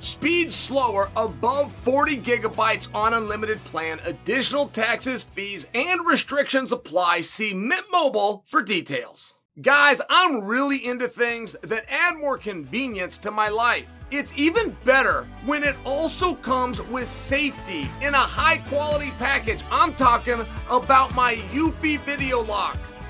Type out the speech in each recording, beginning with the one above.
Speed slower above 40 gigabytes on unlimited plan. Additional taxes, fees, and restrictions apply. See Mint Mobile for details. Guys, I'm really into things that add more convenience to my life. It's even better when it also comes with safety in a high quality package. I'm talking about my Eufy Video Lock.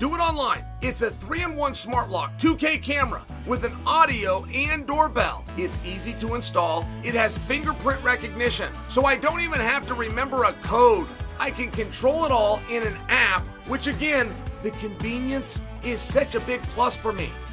Do it online. It's a 3 in 1 smart lock, 2K camera with an audio and doorbell. It's easy to install. It has fingerprint recognition, so I don't even have to remember a code. I can control it all in an app, which again, the convenience is such a big plus for me.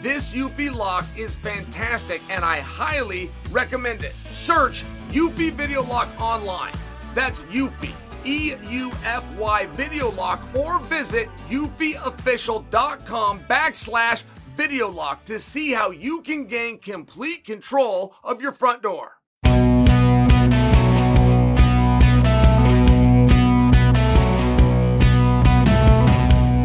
This Eufy lock is fantastic and I highly recommend it. Search Eufy Video Lock online. That's Eufy, E U F Y Video Lock, or visit eufyofficial.com backslash video lock to see how you can gain complete control of your front door.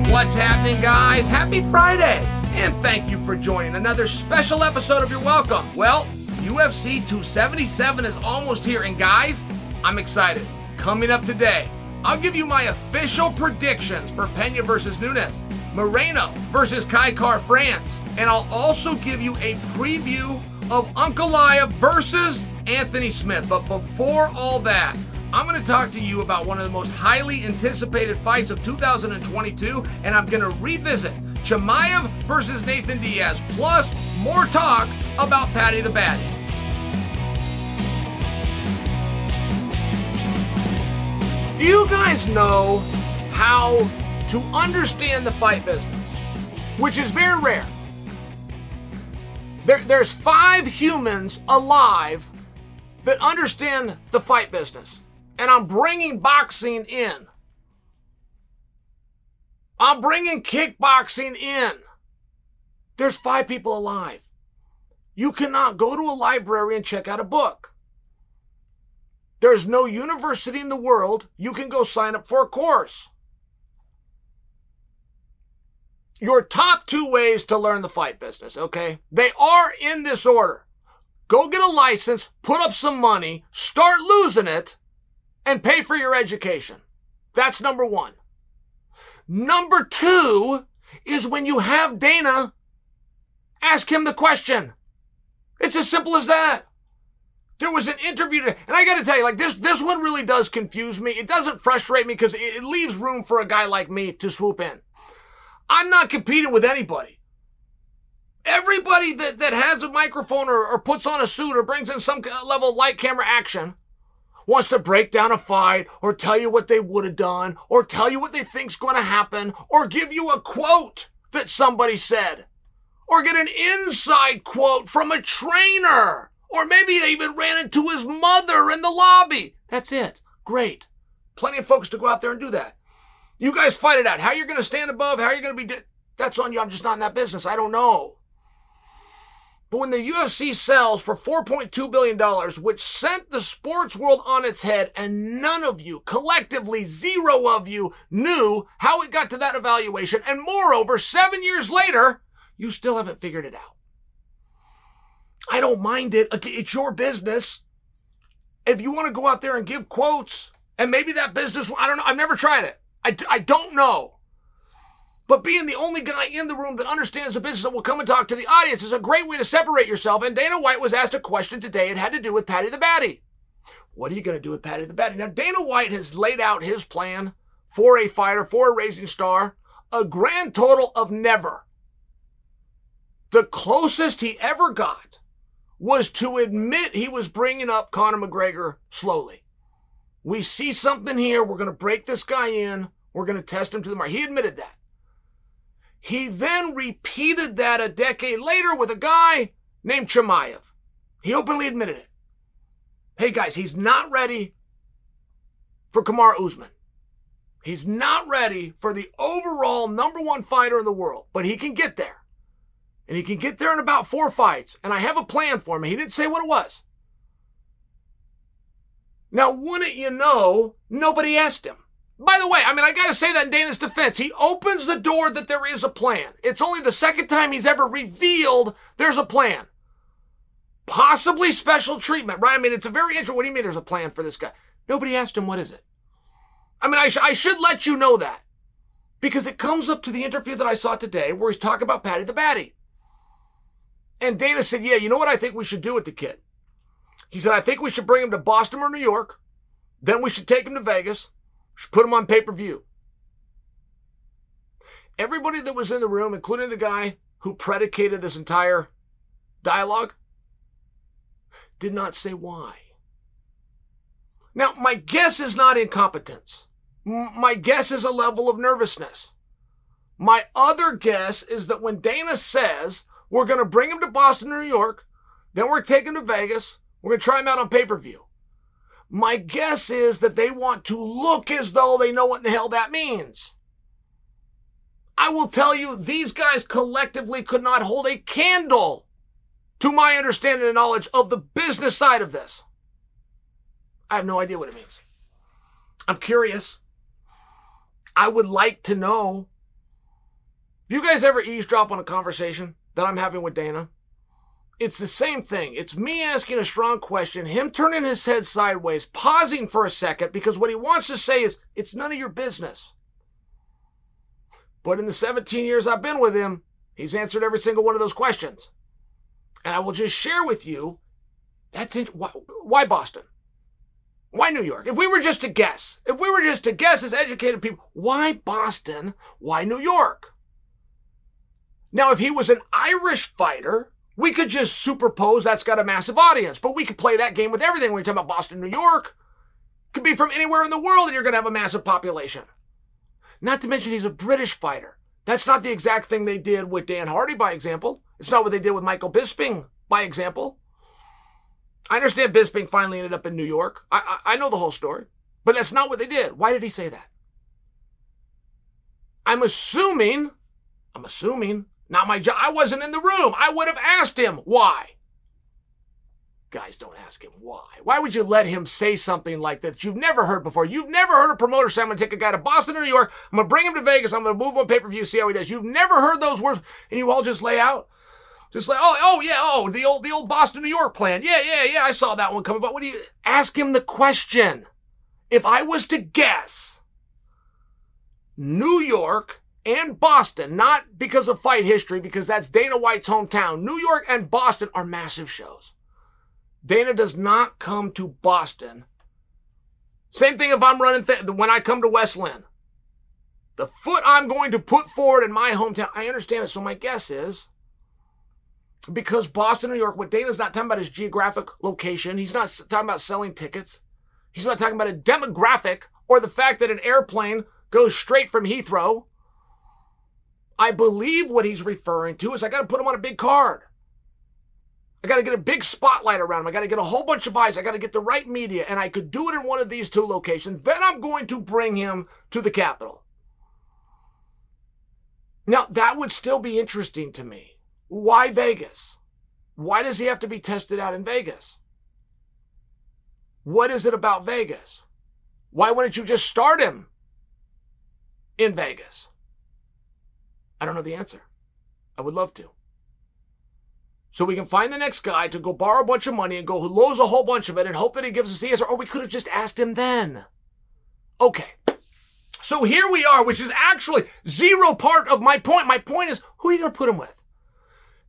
What's happening, guys? Happy Friday! And thank you for joining another special episode of You're Welcome. Well, UFC 277 is almost here, and guys, I'm excited. Coming up today, I'll give you my official predictions for Pena versus Nunes, Moreno versus Kai Kara-France, and I'll also give you a preview of Ankalaev versus Anthony Smith. But before all that, I'm going to talk to you about one of the most highly anticipated fights of 2022, and I'm going to revisit Chimaev versus Nathan Diaz, plus more talk about Paddy the Baddy. Do you guys know how to understand the fight business? Which is very rare. There, there's five humans alive that understand the fight business and I'm bringing boxing in. I'm bringing kickboxing in. There's five people alive. You cannot go to a library and check out a book. There's no university in the world you can go sign up for a course. your top two ways to learn the fight business, okay? They are in this order. Go get a license, put up some money, start losing it, and pay for your education. That's number one. Number two is when you have Dana, ask him the question. It's as simple as that. There was an interview and I got to tell you, like this, this one really does confuse me. It doesn't frustrate me because it leaves room for a guy like me to swoop in. I'm not competing with anybody. Everybody that, that has a microphone or, or puts on a suit or brings in some level of light camera action wants to break down a fight or tell you what they would have done or tell you what they think's going to happen or give you a quote that somebody said or get an inside quote from a trainer or maybe they even ran into his mother in the lobby. That's it. Great. Plenty of folks to go out there and do that. You guys fight it out. How you're going to stand above, how you're going to be, di- that's on you. I'm just not in that business. I don't know. But when the UFC sells for $4.2 billion, which sent the sports world on its head, and none of you, collectively zero of you, knew how it got to that evaluation, and moreover, seven years later, you still haven't figured it out. I don't mind it. It's your business. If you want to go out there and give quotes, and maybe that business, I don't know, I've never tried it. I, I don't know. But being the only guy in the room that understands the business that will come and talk to the audience is a great way to separate yourself. And Dana White was asked a question today. It had to do with Paddy the Baddy. What are you going to do with Paddy the Baddy? Now, Dana White has laid out his plan for a fighter, for a raising star, a grand total of never. The closest he ever got was to admit he was bringing up Conor McGregor slowly. We see something here. We're going to break this guy in. We're going to test him to the mark. He admitted that. He then repeated that a decade later with a guy named Chimaev. He openly admitted it. Hey guys, he's not ready for Kamaru Usman. He's not ready for the overall number one fighter in the world, but he can get there. And he can get there in about four fights. And I have a plan for him. He didn't say what it was. Now, wouldn't you know, nobody asked him. By the way, I mean, I got to say that in Dana's defense, he opens the door that there is a plan. It's only the second time he's ever revealed there's a plan. Possibly special treatment, right? I mean, it's a very interesting. What do you mean there's a plan for this guy? Nobody asked him, what is it? I mean, I, sh- I should let you know that because it comes up to the interview that I saw today where he's talking about Paddy the Baddy. And Dana said, yeah, you know what I think we should do with the kid? He said, I think we should bring him to Boston or New York. Then we should take him to Vegas should put him on pay per view. Everybody that was in the room, including the guy who predicated this entire dialogue, did not say why. Now, my guess is not incompetence. My guess is a level of nervousness. My other guess is that when Dana says we're going to bring him to Boston, New York, then we're taking him to Vegas, we're going to try him out on pay per view. My guess is that they want to look as though they know what the hell that means. I will tell you, these guys collectively could not hold a candle to my understanding and knowledge of the business side of this. I have no idea what it means. I'm curious. I would like to know. Do you guys ever eavesdrop on a conversation that I'm having with Dana? It's the same thing. It's me asking a strong question, him turning his head sideways, pausing for a second because what he wants to say is, it's none of your business. But in the 17 years I've been with him, he's answered every single one of those questions. And I will just share with you that's it. Why, why Boston? Why New York? If we were just to guess, if we were just to guess as educated people, why Boston? Why New York? Now, if he was an Irish fighter, we could just superpose that's got a massive audience, but we could play that game with everything. When you're talking about Boston, New York, could be from anywhere in the world and you're going to have a massive population. Not to mention he's a British fighter. That's not the exact thing they did with Dan Hardy, by example. It's not what they did with Michael Bisping, by example. I understand Bisping finally ended up in New York. I, I, I know the whole story, but that's not what they did. Why did he say that? I'm assuming, I'm assuming not my job. I wasn't in the room. I would have asked him why. Guys, don't ask him why. Why would you let him say something like that you've never heard before? You've never heard a promoter say, I'm going to take a guy to Boston or New York. I'm going to bring him to Vegas. I'm going to move him on pay per view, see how he does. You've never heard those words, and you all just lay out. Just like, oh, oh, yeah, oh, the old, the old Boston, New York plan. Yeah, yeah, yeah, I saw that one coming. But what do you ask him the question? If I was to guess, New York and Boston, not because of fight history, because that's Dana White's hometown. New York and Boston are massive shows. Dana does not come to Boston. Same thing if I'm running, th- when I come to West Linn. The foot I'm going to put forward in my hometown, I understand it. So my guess is because Boston, New York, what Dana's not talking about is geographic location. He's not talking about selling tickets. He's not talking about a demographic or the fact that an airplane goes straight from Heathrow I believe what he's referring to is I got to put him on a big card. I got to get a big spotlight around him. I got to get a whole bunch of eyes. I got to get the right media. And I could do it in one of these two locations. Then I'm going to bring him to the capital. Now, that would still be interesting to me. Why Vegas? Why does he have to be tested out in Vegas? What is it about Vegas? Why wouldn't you just start him in Vegas? I don't know the answer. I would love to. So we can find the next guy to go borrow a bunch of money and go lose a whole bunch of it and hope that he gives us the answer. Or we could have just asked him then. Okay. So here we are, which is actually zero part of my point. My point is, who are you going to put him with?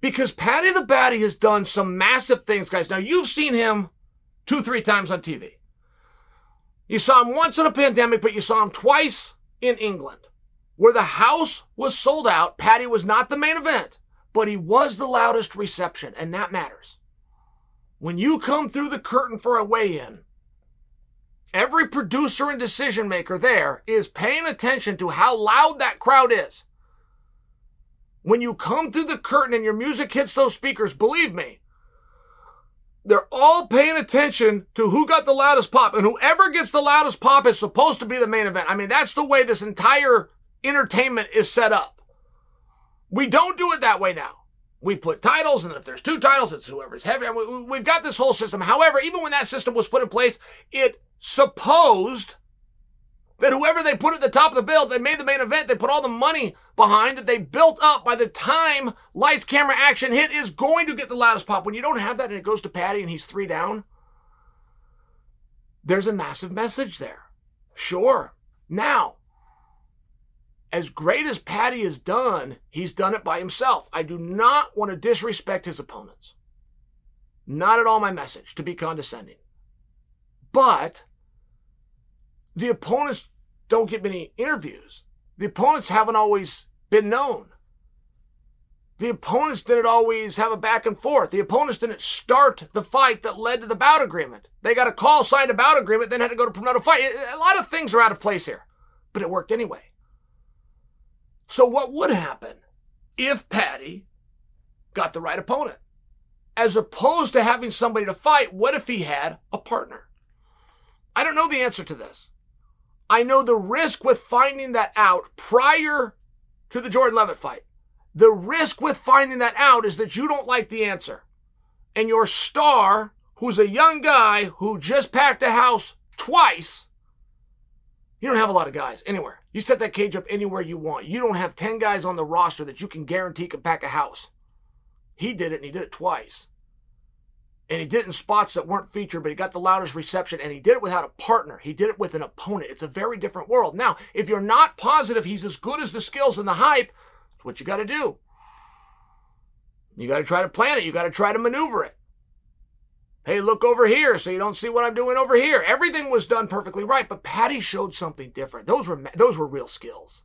Because Paddy the Baddy has done some massive things, guys. Now, you've seen him two, three times on TV. You saw him once in a pandemic, but you saw him twice in England where the house was sold out. Paddy was not the main event, but he was the loudest reception, and that matters. When you come through the curtain for a weigh in, every producer and decision maker there is paying attention to how loud that crowd is. When you come through the curtain and your music hits those speakers, believe me, they're all paying attention to who got the loudest pop. And whoever gets the loudest pop is supposed to be the main event. I mean, that's the way this entire entertainment is set up. We don't do it that way now. We put titles, and if there's two titles, it's whoever's heavy. We've got this whole system. However, even when that system was put in place, it supposed that whoever they put at the top of the bill, they made the main event, they put all the money behind that they built up by the time lights, camera, action hit is going to get the loudest pop. When you don't have that and it goes to Paddy and he's three down, there's a massive message there. Sure. Now, as great as Paddy has done, he's done it by himself. I do not want to disrespect his opponents. Not at all my message to be condescending. But the opponents don't get many interviews. The opponents haven't always been known. The opponents didn't always have a back and forth. The opponents didn't start the fight that led to the bout agreement. They got a call, signed a bout agreement, then had to go to promote a fight. A lot of things are out of place here, but it worked anyway. So, what would happen if Paddy got the right opponent? As opposed to having somebody to fight, what if he had a partner? I don't know the answer to this. I know the risk with finding that out prior to the Jordan Levitt fight. The risk with finding that out is that you don't like the answer. And your star, who's a young guy who just packed a house twice, you don't have a lot of guys anywhere. You set that cage up anywhere you want. You don't have 10 guys on the roster that you can guarantee can pack a house. He did it and he did it twice. And he did it in spots that weren't featured, but he got the loudest reception and he did it without a partner. He did it with an opponent. It's a very different world. Now, if you're not positive he's as good as the skills and the hype, it's what you got to do. You got to try to plan it. You got to try to maneuver it. Hey, look over here so you don't see what I'm doing over here. Everything was done perfectly right, but Paddy showed something different. Those were those were real skills.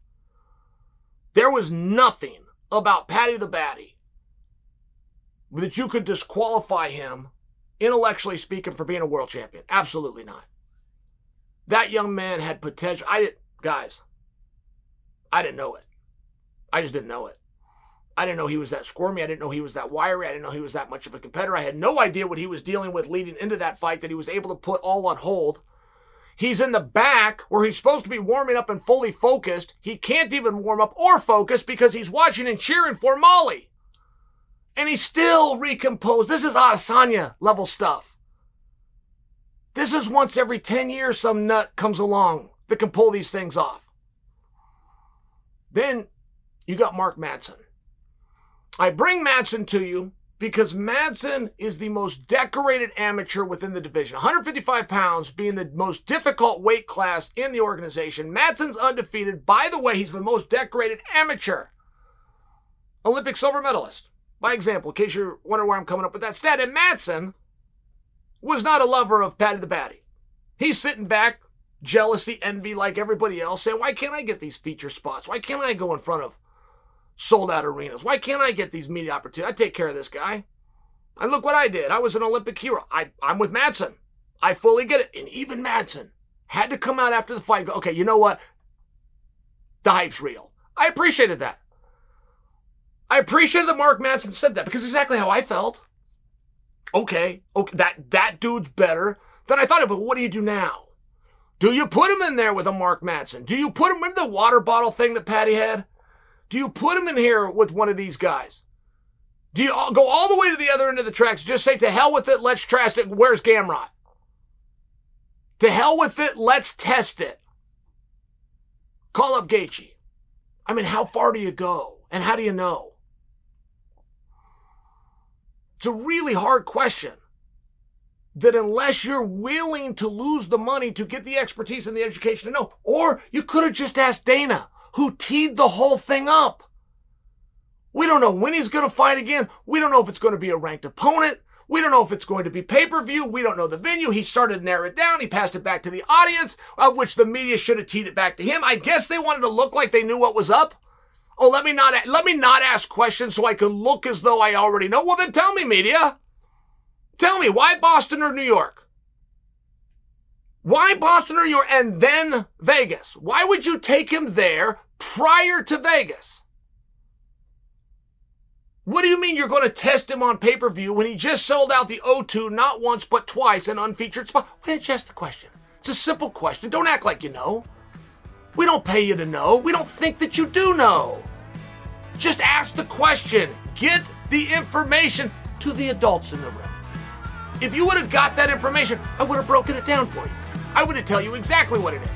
There was nothing about Paddy the Baddy that you could disqualify him, intellectually speaking, for being a world champion. Absolutely not. That young man had potential. I didn't, guys, I didn't know it. I just didn't know it. I didn't know he was that squirmy. I didn't know he was that wiry. I didn't know he was that much of a competitor. I had no idea what he was dealing with leading into that fight that he was able to put all on hold. He's in the back where he's supposed to be warming up and fully focused. He can't even warm up or focus because he's watching and cheering for Molly. And he's still recomposed. This is Adesanya level stuff. This is once every 10 years some nut comes along that can pull these things off. Then you got Mark Madsen. I bring Madsen to you because Madsen is the most decorated amateur within the division. 155 pounds being the most difficult weight class in the organization. Madsen's undefeated. By the way, he's the most decorated amateur. Olympic silver medalist. By example, in case you're wondering where I'm coming up with that stat. And Madsen was not a lover of Paddy the Baddy. He's sitting back, jealousy, envy like everybody else, saying, why can't I get these feature spots? Why can't I go in front of sold out arenas? Why can't I get these media opportunities? I take care of this guy. And look what I did. I was an Olympic hero. I, I'm with Madsen. I fully get it. And even Madsen had to come out after the fight go, okay, you know what? The hype's real. I appreciated that. I appreciated that Mark Madsen said that because exactly how I felt. Okay, okay, that, that dude's better than I thought. It. But what do you do now? Do you put him in there with a Mark Madsen? Do you put him in the water bottle thing that Paddy had? Do you put him in here with one of these guys? Do you go all the way to the other end of the tracks? Just say, to hell with it, let's trash it. Where's Gamrot? To hell with it, let's test it. Call up Gaethje. I mean, how far do you go? And how do you know? It's a really hard question that unless you're willing to lose the money to get the expertise and the education to know, or you could have just asked Dana who teed the whole thing up. We don't know when he's going to fight again. We don't know if it's going to be a ranked opponent. We don't know if it's going to be pay per view. We don't know the venue. He started to narrow it down. He passed it back to the audience, of which the media should have teed it back to him. I guess they wanted to look like they knew what was up. Oh, let me not let me not ask questions so I can look as though I already know. Well, then tell me, media. Tell me why Boston or New York? Why Boston or York and then Vegas? Why would you take him there prior to Vegas? What do you mean you're going to test him on pay per view when he just sold out the O2 not once but twice in unfeatured spot? Why didn't you ask the question? It's a simple question. Don't act like you know. We don't pay you to know. We don't think that you do know. Just ask the question. Get the information to the adults in the room. If you would have got that information, I would have broken it down for you. I would tell you exactly what it is.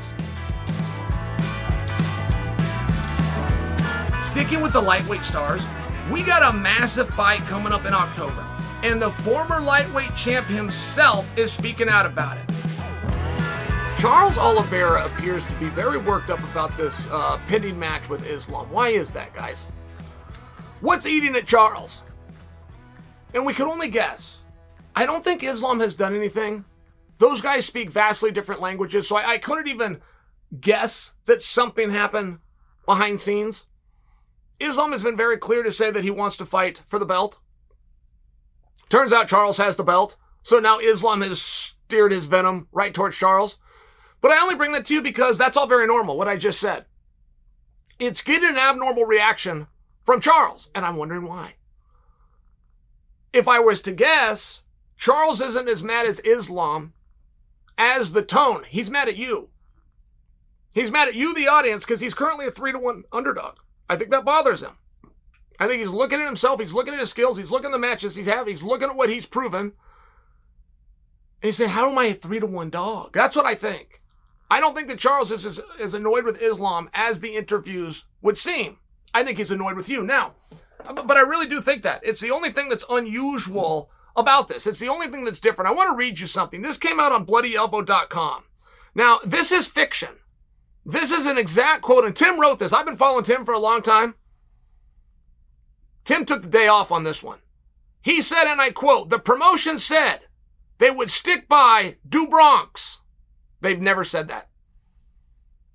Sticking with the lightweight stars, we got a massive fight coming up in October, and the former lightweight champ himself is speaking out about it. Charles Oliveira appears to be very worked up about this uh, pending match with Islam. Why is that, guys? What's eating at Charles? And we could only guess. I don't think Islam has done anything those guys speak vastly different languages, so I, I couldn't even guess that something happened behind scenes. Islam has been very clear to say that he wants to fight for the belt. Turns out Charles has the belt, so now Islam has steered his venom right towards Charles. But I only bring that to you because that's all very normal, what I just said. It's getting an abnormal reaction from Charles, and I'm wondering why. If I was to guess, Charles isn't as mad as Islam as the tone. He's mad at you. He's mad at you, the audience, because he's currently a three to one underdog. I think that bothers him. I think he's looking at himself. He's looking at his skills. He's looking at the matches he's having. He's looking at what he's proven. And he's saying, How am I a three to one dog? That's what I think. I don't think that Charles is as, as annoyed with Islam as the interviews would seem. I think he's annoyed with you. Now, but I really do think that. It's the only thing that's unusual about this. It's the only thing that's different. I want to read you something. This came out on bloodyelbow.com. Now, this is fiction. This is an exact quote, and Tim wrote this. I've been following Tim for a long time. Tim took the day off on this one. He said, and I quote, the promotion said they would stick by Do Bronx. They've never said that.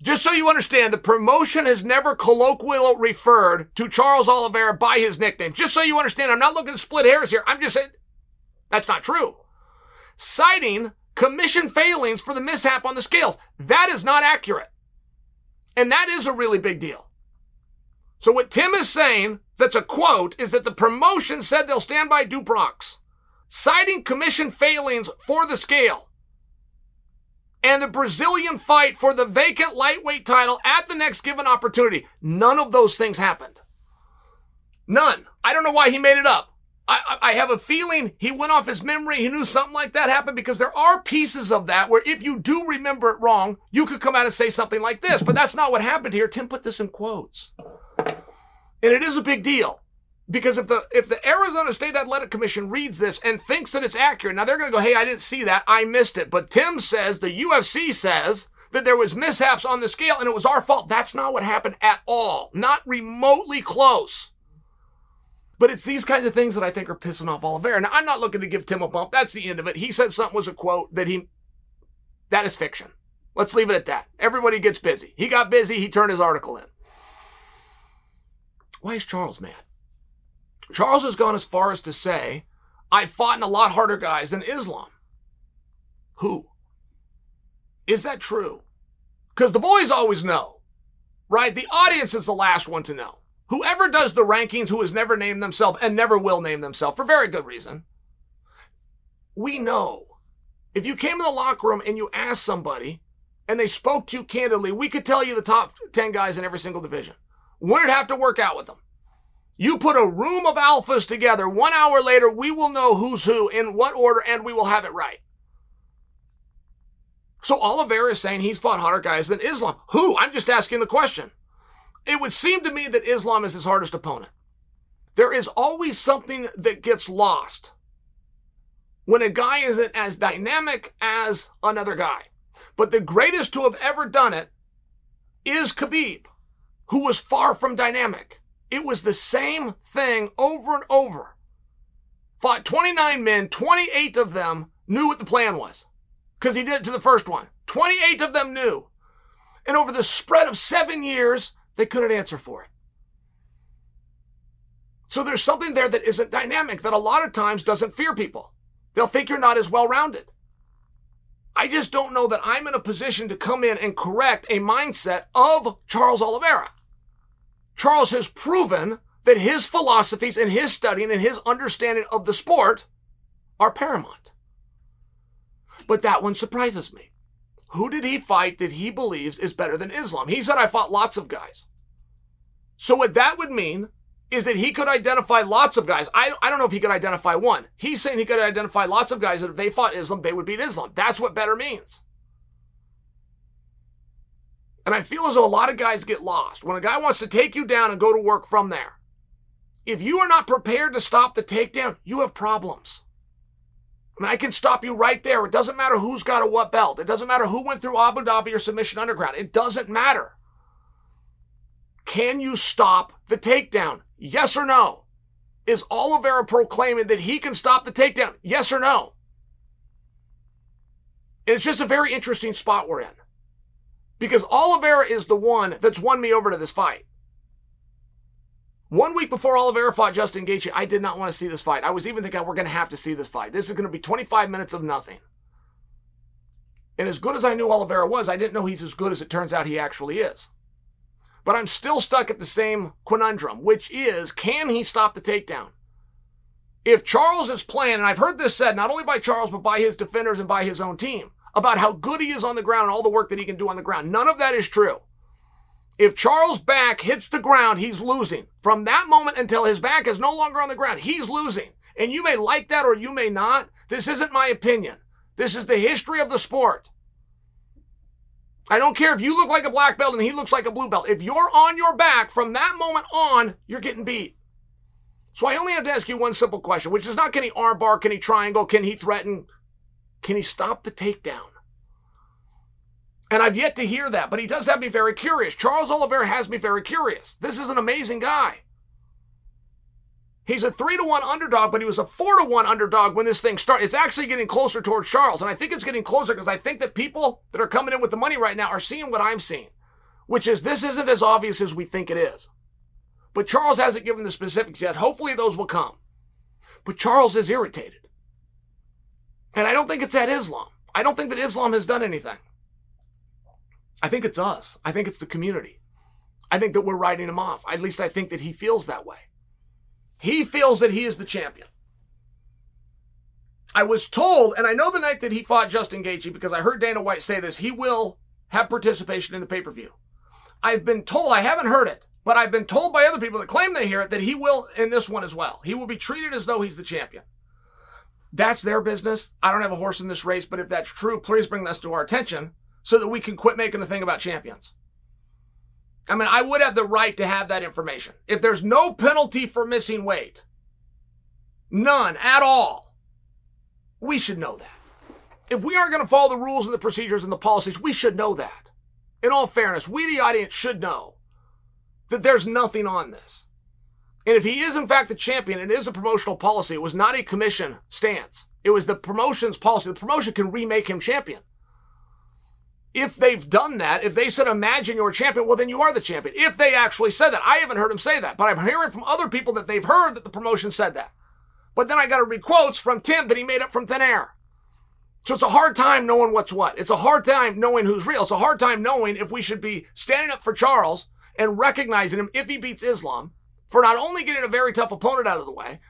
Just so you understand, the promotion has never colloquially referred to Charles Oliveira by his nickname. Just so you understand, I'm not looking to split hairs here. I'm just saying that's not true. Citing commission failings for the mishap on the scales. That is not accurate. And that is a really big deal. So what Tim is saying, that's a quote, is that the promotion said they'll stand by Do Bronx, citing commission failings for the scale. And the Brazilian fight for the vacant lightweight title at the next given opportunity. None of those things happened. None. I don't know why he made it up. I, I have a feeling he went off his memory. He knew something like that happened because there are pieces of that where if you do remember it wrong, you could come out and say something like this. But that's not what happened here. Tim put this in quotes. And it is a big deal. Because if the if the Arizona State Athletic Commission reads this and thinks that it's accurate, now they're going to go, "Hey, I didn't see that. I missed it." But Tim says the UFC says that there was mishaps on the scale and it was our fault. That's not what happened at all. Not remotely close. But it's these kinds of things that I think are pissing off Oliveira. Now, I'm not looking to give Tim a bump. That's the end of it. He said something was a quote that he, that is fiction. Let's leave it at that. Everybody gets busy. He got busy. He turned his article in. Why is Charles mad? Charles has gone as far as to say, I fought in a lot harder guys than Islam. Who? Is that true? Because the boys always know, right? The audience is the last one to know. Whoever does the rankings who has never named themselves and never will name themselves for very good reason. We know. If you came in the locker room and you asked somebody and they spoke to you candidly, we could tell you the top 10 guys in every single division. Wouldn't have to work out with them. You put a room of alphas together. One hour later, we will know who's who in what order and we will have it right. So Oliveira is saying he's fought harder guys than Islam. Who? I'm just asking the question. It would seem to me that Islam is his hardest opponent. There is always something that gets lost when a guy isn't as dynamic as another guy. But the greatest to have ever done it is Khabib, who was far from dynamic. It was the same thing over and over. Fought 29 men, 28 of them knew what the plan was because he did it to the first one. 28 of them knew. And over the spread of seven years, they couldn't answer for it. So there's something there that isn't dynamic that a lot of times doesn't fear people. They'll think you're not as well rounded. I just don't know that I'm in a position to come in and correct a mindset of Charles Oliveira. Charles has proven that his philosophies and his studying and his understanding of the sport are paramount. But that one surprises me. Who did he fight that he believes is better than Islam? He said, I fought lots of guys. So what that would mean is that he could identify lots of guys. I, I don't know if he could identify one. He's saying he could identify lots of guys that if they fought Islam, they would beat Islam. That's what better means. And I feel as though a lot of guys get lost. When a guy wants to take you down and go to work from there, if you are not prepared to stop the takedown, you have problems. I mean, I can stop you right there. It doesn't matter who's got a what belt. It doesn't matter who went through Abu Dhabi or Submission Underground. It doesn't matter. Can you stop the takedown? Yes or no? Is Oliveira proclaiming that he can stop the takedown? Yes or no? And it's just a very interesting spot we're in. Because Oliveira is the one that's won me over to this fight. One week before Oliveira fought Justin Gaethje, I did not want to see this fight. I was even thinking we're going to have to see this fight. This is going to be 25 minutes of nothing. And as good as I knew Oliveira was, I didn't know he's as good as it turns out he actually is. But I'm still stuck at the same conundrum, which is can he stop the takedown? If Charles is playing, and I've heard this said not only by Charles, but by his defenders and by his own team, about how good he is on the ground and all the work that he can do on the ground, none of that is true. If Charles' back hits the ground, he's losing. From that moment until his back is no longer on the ground, he's losing. And you may like that or you may not. This isn't my opinion. This is the history of the sport. I don't care if you look like a black belt and he looks like a blue belt. If you're on your back from that moment on, you're getting beat. So I only have to ask you one simple question, which is not can he armbar, can he triangle, can he threaten, can he stop the takedown? And I've yet to hear that, but he does have me very curious. Charles Oliveira has me very curious. This is an amazing guy. He's a three to one underdog, but he was a four to one underdog when this thing started. It's actually getting closer towards Charles. And I think it's getting closer because I think that people that are coming in with the money right now are seeing what I'm seeing, which is this isn't as obvious as we think it is. But Charles hasn't given the specifics yet. Hopefully those will come. But Charles is irritated. And I don't think it's at Islam. I don't think that Islam has done anything. I think it's us. I think it's the community. I think that we're writing him off. At least I think that he feels that way. He feels that he is the champion. I was told, and I know the night that he fought Justin Gaethje, because I heard Dana White say this, he will have participation in the pay per view. I've been told, I haven't heard it, But I've been told by other people that claim they hear it that he will in this one as well. He will be treated as though he's the champion. That's their business. I don't have a horse in this race, but if that's true, please bring this to our attention so that we can quit making a thing about champions. I mean, I would have the right to have that information. If there's no penalty for missing weight, none at all, we should know that. If we aren't going to follow the rules and the procedures and the policies, we should know that. In all fairness, we, the audience, should know that there's nothing on this. And if he is, in fact, the champion, it is a promotional policy. It was not a commission stance. It was the promotion's policy. The promotion can remake him champion. If they've done that, if they said, imagine you're a champion, well, then you are the champion. If they actually said that. I haven't heard him say that, but I'm hearing from other people that they've heard that the promotion said that. But then I got to read quotes from Tim that he made up from thin air. So it's a hard time knowing what's what. It's a hard time knowing who's real. It's a hard time knowing if we should be standing up for Charles and recognizing him if he beats Islam for not only getting a very tough opponent out of the way,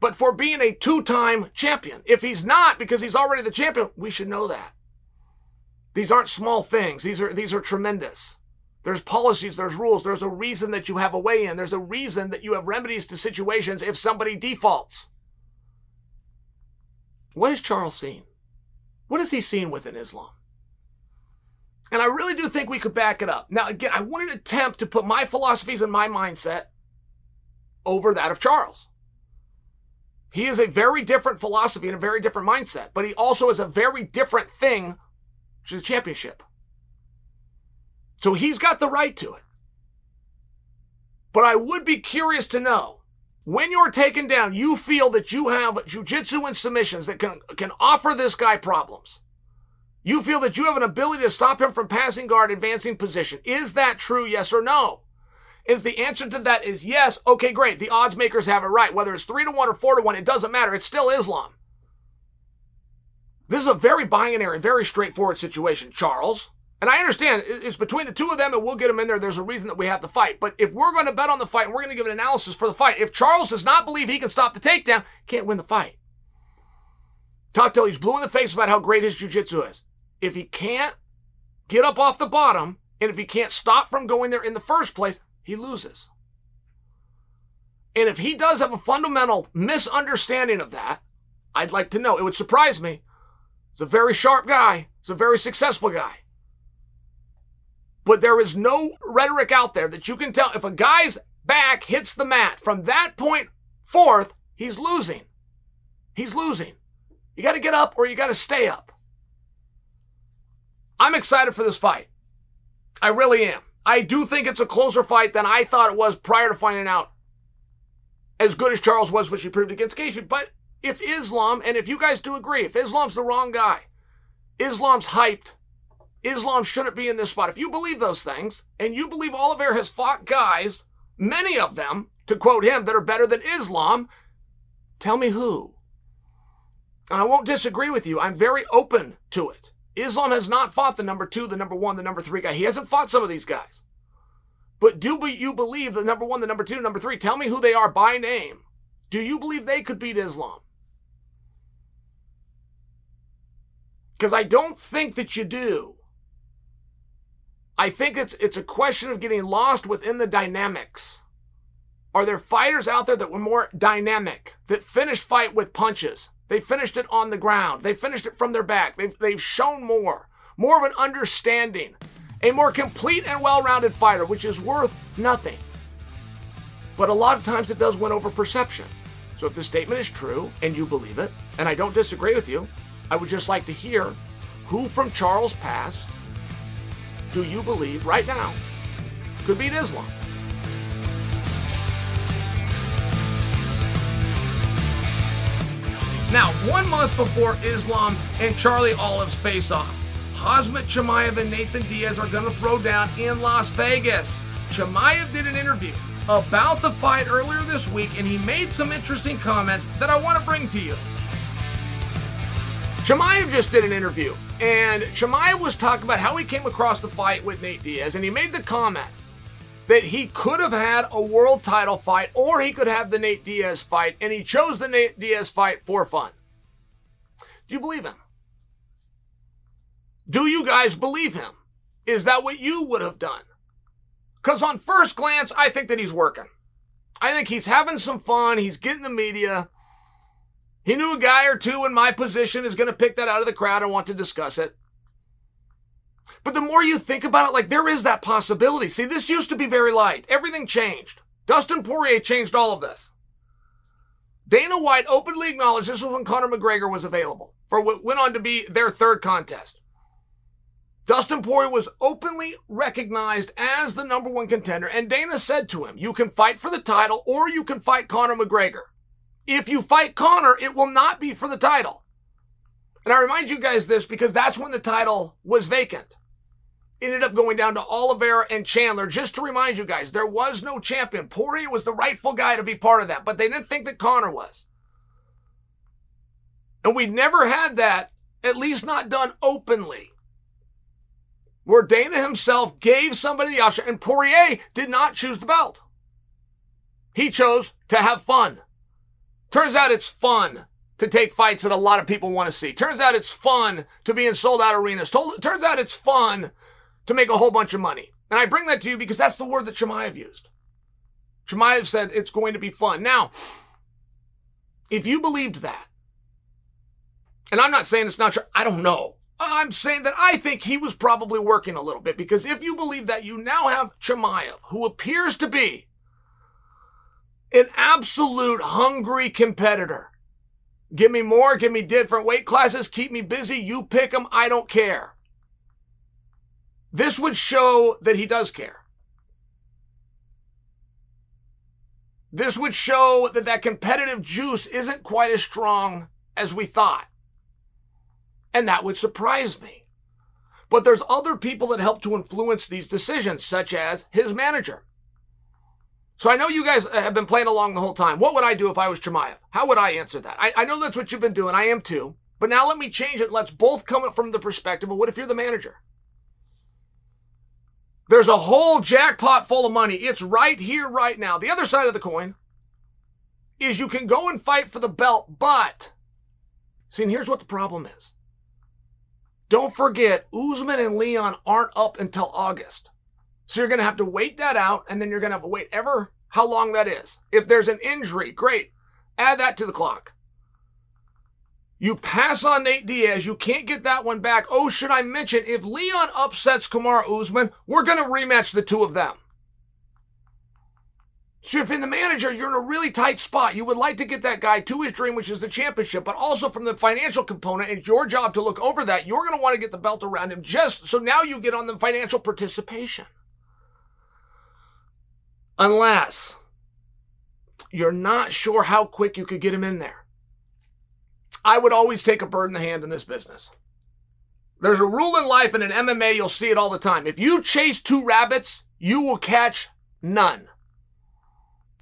but for being a two time champion. If he's not, because he's already the champion, we should know that. These aren't small things. These are, these are tremendous. There's policies, there's rules, there's a reason that you have a way in, there's a reason that you have remedies to situations if somebody defaults. What has Charles seen? What has he seen within Islam? And I really do think we could back it up. Now, again, I wouldn't attempt to put my philosophies and my mindset over that of Charles. He is a very different philosophy and a very different mindset, but he also is a very different thing, is a championship. So he's got the right to it. But I would be curious to know when you're taken down, you feel that you have jujitsu and submissions that can, can offer this guy problems. You feel that you have an ability to stop him from passing guard, advancing position. Is that true? Yes or no? If the answer to that is yes, okay, great. The odds makers have it right. Whether it's three to one or four to one, it doesn't matter. It's still Islam. This is a very binary, very straightforward situation, Charles. And I understand it's between the two of them and we'll get them in there. There's a reason that we have the fight. But if we're going to bet on the fight and we're going to give an analysis for the fight, if Charles does not believe he can stop the takedown, can't win the fight. Talk till he's blue in the face about how great his jiu-jitsu is if he can't get up off the bottom and if he can't stop from going there in the first place, he loses. And if he does have a fundamental misunderstanding of that, I'd like to know. It would surprise me. He's a very sharp guy. He's a very successful guy. But there is no rhetoric out there that you can tell if a guy's back hits the mat from that point forth, he's losing. He's losing. You got to get up or you got to stay up. I'm excited for this fight. I really am. I do think it's a closer fight than I thought it was prior to finding out as good as Charles was, when she proved against Gaethje. But if Islam, and if you guys do agree, if Islam's the wrong guy, Islam's hyped, Islam shouldn't be in this spot. If you believe those things, and you believe Oliver has fought guys, many of them, to quote him, that are better than Islam, tell me who. And I won't disagree with you. I'm very open to it. Islam has not fought the number two, the number one, the number three guy. He hasn't fought some of these guys. But do you believe the number one, the number two, number three? Tell me who they are by name. Do you believe they could beat Islam? Because I don't think that you do. I think it's it's a question of getting lost within the dynamics. Are there fighters out there that were more dynamic, that finished fight with punches? They finished it on the ground. They finished it from their back. They've, they've shown more, more of an understanding, a more complete and well rounded fighter, which is worth nothing. But a lot of times it does win over perception. So if this statement is true and you believe it, and I don't disagree with you, I would just like to hear who from Charles Pass do you believe right now could beat Islam? Now, one month before Islam and Charlie Olive's face off, Khamzat Chimaev and Nathan Diaz are going to throw down in Las Vegas. Chimaev did an interview about the fight earlier this week, and he made some interesting comments that I want to bring to you. Chimaev just did an interview, and Chimaev was talking about how he came across the fight with Nate Diaz, and he made the comment that he could have had a world title fight or he could have the Nate Diaz fight, and he chose the Nate Diaz fight for fun. Do you believe him? Do you guys believe him? Is that what you would have done? Because on first glance, I think that he's working. I think he's having some fun. He's getting the media. He knew a guy or two in my position is going to pick that out of the crowd and want to discuss it. But the more you think about it, like there is that possibility. See, this used to be very light. Everything changed. Dustin Poirier changed all of this. Dana White openly acknowledged this was when Conor McGregor was available for what went on to be their third contest. Dustin Poirier was openly recognized as the number one contender, and Dana said to him, You can fight for the title or you can fight Conor McGregor. If you fight Conor, it will not be for the title. And I remind you guys this because that's when the title was vacant. It ended up going down to Oliveira and Chandler. Just to remind you guys, there was no champion. Poirier was the rightful guy to be part of that, but they didn't think that Conor was. And we never had that, at least not done openly, where Dana himself gave somebody the option, and Poirier did not choose the belt. He chose to have fun. Turns out it's fun to take fights that a lot of people want to see. Turns out it's fun to be in sold out arenas. Turns out it's fun to make a whole bunch of money. And I bring that to you because that's the word that Chimaev used. Chimaev said it's going to be fun. Now, if you believed that, and I'm not saying it's not true, I don't know. I'm saying that I think he was probably working a little bit because if you believe that, you now have Chimaev, who appears to be an absolute hungry competitor. Give me more, give me different weight classes, keep me busy, you pick them, I don't care. This would show that he does care. This would show that that competitive juice isn't quite as strong as we thought. And that would surprise me. But there's other people that help to influence these decisions, such as his manager. So I know you guys uh, have been playing along the whole time. What would I do if I was Chimaev? How would I answer that? I, I know that's what you've been doing. I am too. But now let me change it. Let's both come from the perspective of what if you're the manager? There's a whole jackpot full of money. It's right here, right now. The other side of the coin is you can go and fight for the belt, but see, and here's what the problem is. Don't forget, Usman and Leon aren't up until August. So you're going to have to wait that out, and then you're going to have to wait ever how long that is. If there's an injury, great. Add that to the clock. You pass on Nate Diaz. You can't get that one back. Oh, should I mention, if Leon upsets Kamaru Usman, we're going to rematch the two of them. So if in the manager, you're in a really tight spot. You would like to get that guy to his dream, which is the championship, but also from the financial component, it's your job to look over that. You're going to want to get the belt around him just so now you get on the financial participation. Unless you're not sure how quick you could get him in there. I would always take a bird in the hand in this business. There's a rule in life and in MMA, you'll see it all the time. If you chase two rabbits, you will catch none.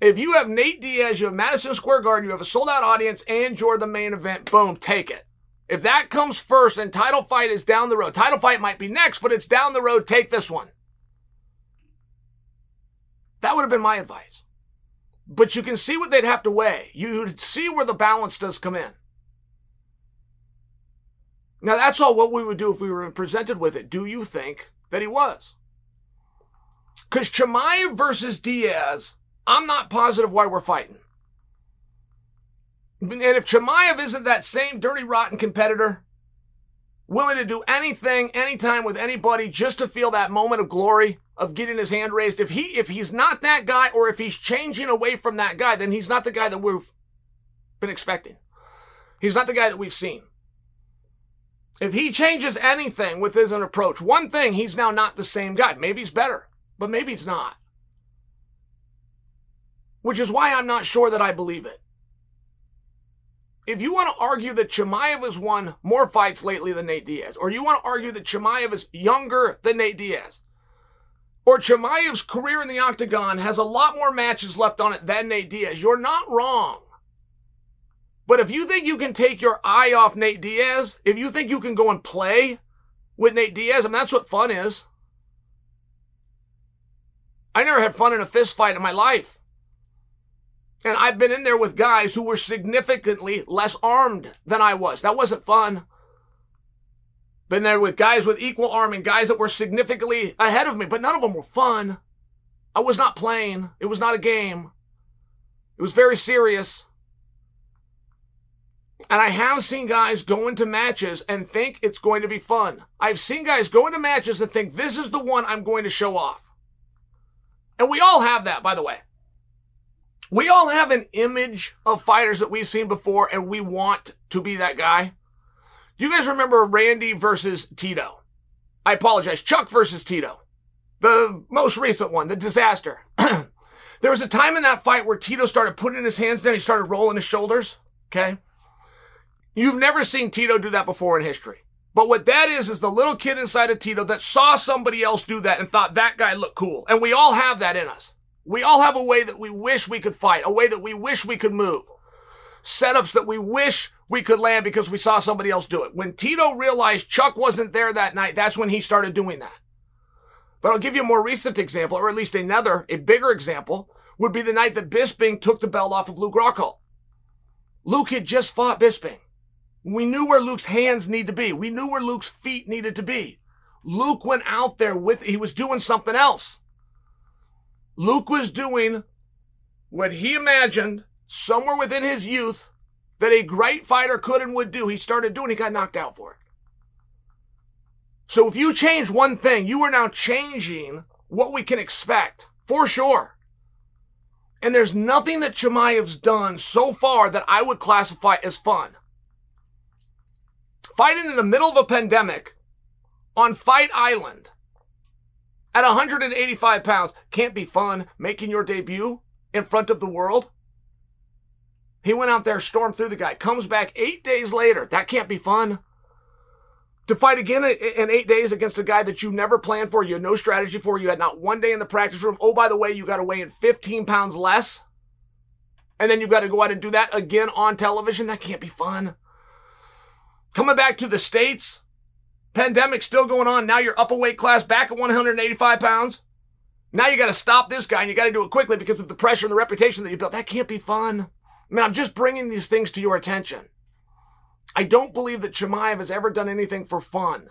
If you have Nate Diaz, you have Madison Square Garden, you have a sold out audience, and you're the main event, boom, take it. If that comes first and title fight is down the road, title fight might be next, but it's down the road, take this one. That would have been my advice. But you can see what they'd have to weigh. You'd see where the balance does come in. Now, that's all what we would do if we were presented with it. Do you think that he was? Because Chimaev versus Diaz, I'm not positive why we're fighting. And if Chimaev isn't that same dirty, rotten competitor, willing to do anything, anytime with anybody just to feel that moment of glory of getting his hand raised, if he if he's not that guy or if he's changing away from that guy, then he's not the guy that we've been expecting. He's not the guy that we've seen. If he changes anything with his approach, one thing, he's now not the same guy. Maybe he's better, but maybe he's not. Which is why I'm not sure that I believe it. If you want to argue that Chimaev has won more fights lately than Nate Diaz, or you want to argue that Chimaev is younger than Nate Diaz, or Chimaev's career in the octagon has a lot more matches left on it than Nate Diaz, you're not wrong. But if you think you can take your eye off Nate Diaz, if you think you can go and play with Nate Diaz, I mean, that's what fun is. I never had fun in a fist fight in my life. And I've been in there with guys who were significantly less armed than I was. That wasn't fun. Been there with guys with equal arm and guys that were significantly ahead of me, but none of them were fun. I was not playing. It was not a game. It was very serious. And I have seen guys go into matches and think it's going to be fun. I've seen guys go into matches and think this is the one I'm going to show off. And we all have that, by the way. We all have an image of fighters that we've seen before and we want to be that guy. Do you guys remember Randy versus Tito? I apologize. Chuck versus Tito. The most recent one, the disaster. there was a time in that fight where Tito started putting his hands down. He started rolling his shoulders. Okay. You've never seen Tito do that before in history. But what that is, is the little kid inside of Tito that saw somebody else do that and thought that guy looked cool. And we all have that in us. We all have a way that we wish we could fight, a way that we wish we could move, setups that we wish we could land because we saw somebody else do it. When Tito realized Chuck wasn't there that night, that's when he started doing that. But I'll give you a more recent example, or at least another, a bigger example, would be the night that Bisping took the belt off of Luke Rockhold. Luke had just fought Bisping. We knew where Luke's hands need to be. We knew where Luke's feet needed to be. Luke went out there with, he was doing something else. Luke was doing what he imagined somewhere within his youth that a great fighter could and would do. He started doing, he got knocked out for it. So if you change one thing, you are now changing what we can expect for sure. And there's nothing that Chimaev's done so far that I would classify as fun. Fighting in the middle of a pandemic on Fight Island at 185 pounds can't be fun making your debut in front of the world. He went out there, stormed through the guy, comes back eight days later. That can't be fun. To fight again in eight days against a guy that you never planned for, you had no strategy for, you had not one day in the practice room. Oh, by the way, you got to weigh in 15 pounds less. And then you've got to go out and do that again on television. That can't be fun. Coming back to the States, Pandemic still going on. Now you're up a weight class back at 185 pounds. Now you got to stop this guy and you got to do it quickly because of the pressure and the reputation that you built. That can't be fun. I mean, I'm just bringing these things to your attention. I don't believe that Chimaev has ever done anything for fun.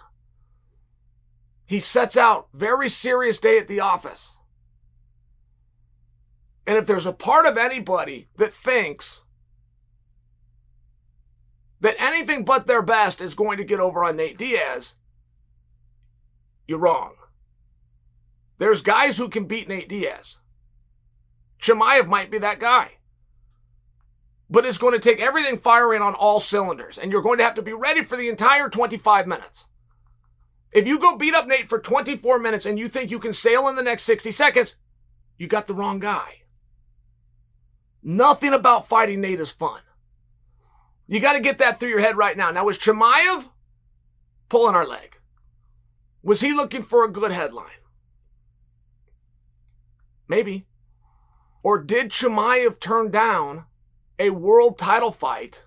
He sets out very serious day at the office. And if there's a part of anybody that thinks that anything but their best is going to get over on Nate Diaz, you're wrong. There's guys who can beat Nate Diaz. Chimaev might be that guy. But it's going to take everything firing on all cylinders, and you're going to have to be ready for the entire 25 minutes. If you go beat up Nate for 24 minutes and you think you can sail in the next 60 seconds, you got the wrong guy. Nothing about fighting Nate is fun. You got to get that through your head right now. Now, was Chimaev pulling our leg? Was he looking for a good headline? Maybe. Or did Chimaev turn down a world title fight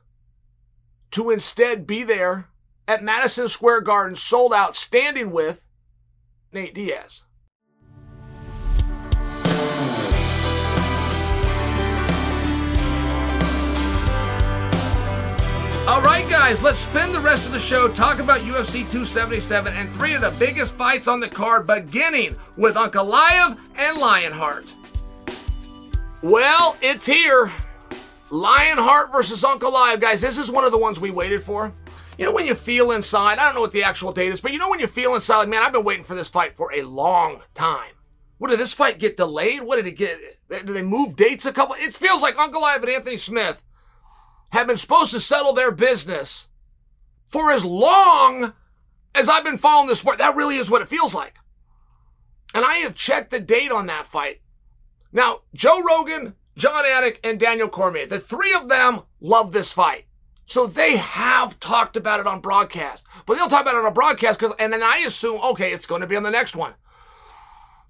to instead be there at Madison Square Garden, sold out, standing with Nate Diaz? All right, guys, let's spend the rest of the show talking about UFC 277 and three of the biggest fights on the card, beginning with Uncle Ankalaev and Lionheart. Well, it's here. Lionheart versus Uncle Ankalaev, guys. This is one of the ones we waited for. You know, when you feel inside, I don't know what the actual date is, but you know when you feel inside, like, man, I've been waiting for this fight for a long time. What did this fight get delayed? What did it get? Did they move dates a couple? It feels like Uncle Ankalaev and Anthony Smith have been supposed to settle their business for as long as I've been following the sport. That really is what it feels like. And I have checked the date on that fight. Now, Joe Rogan, Jon Anik, and Daniel Cormier, the three of them love this fight. So they have talked about it on broadcast. But they'll talk about it on a broadcast because, and then I assume, okay, it's going to be on the next one.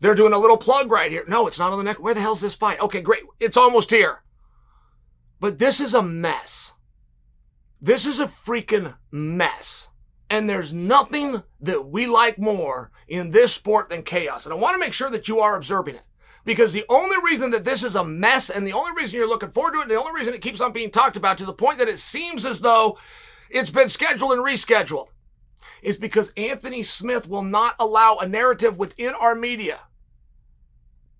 They're doing a little plug right here. No, it's not on the next. Where the hell's this fight? Okay, great. It's almost here. But this is a mess. This is a freaking mess. And there's nothing that we like more in this sport than chaos. And I want to make sure that you are observing it. Because the only reason that this is a mess and the only reason you're looking forward to it, and the only reason it keeps on being talked about to the point that it seems as though it's been scheduled and rescheduled, is because Anthony Smith will not allow a narrative within our media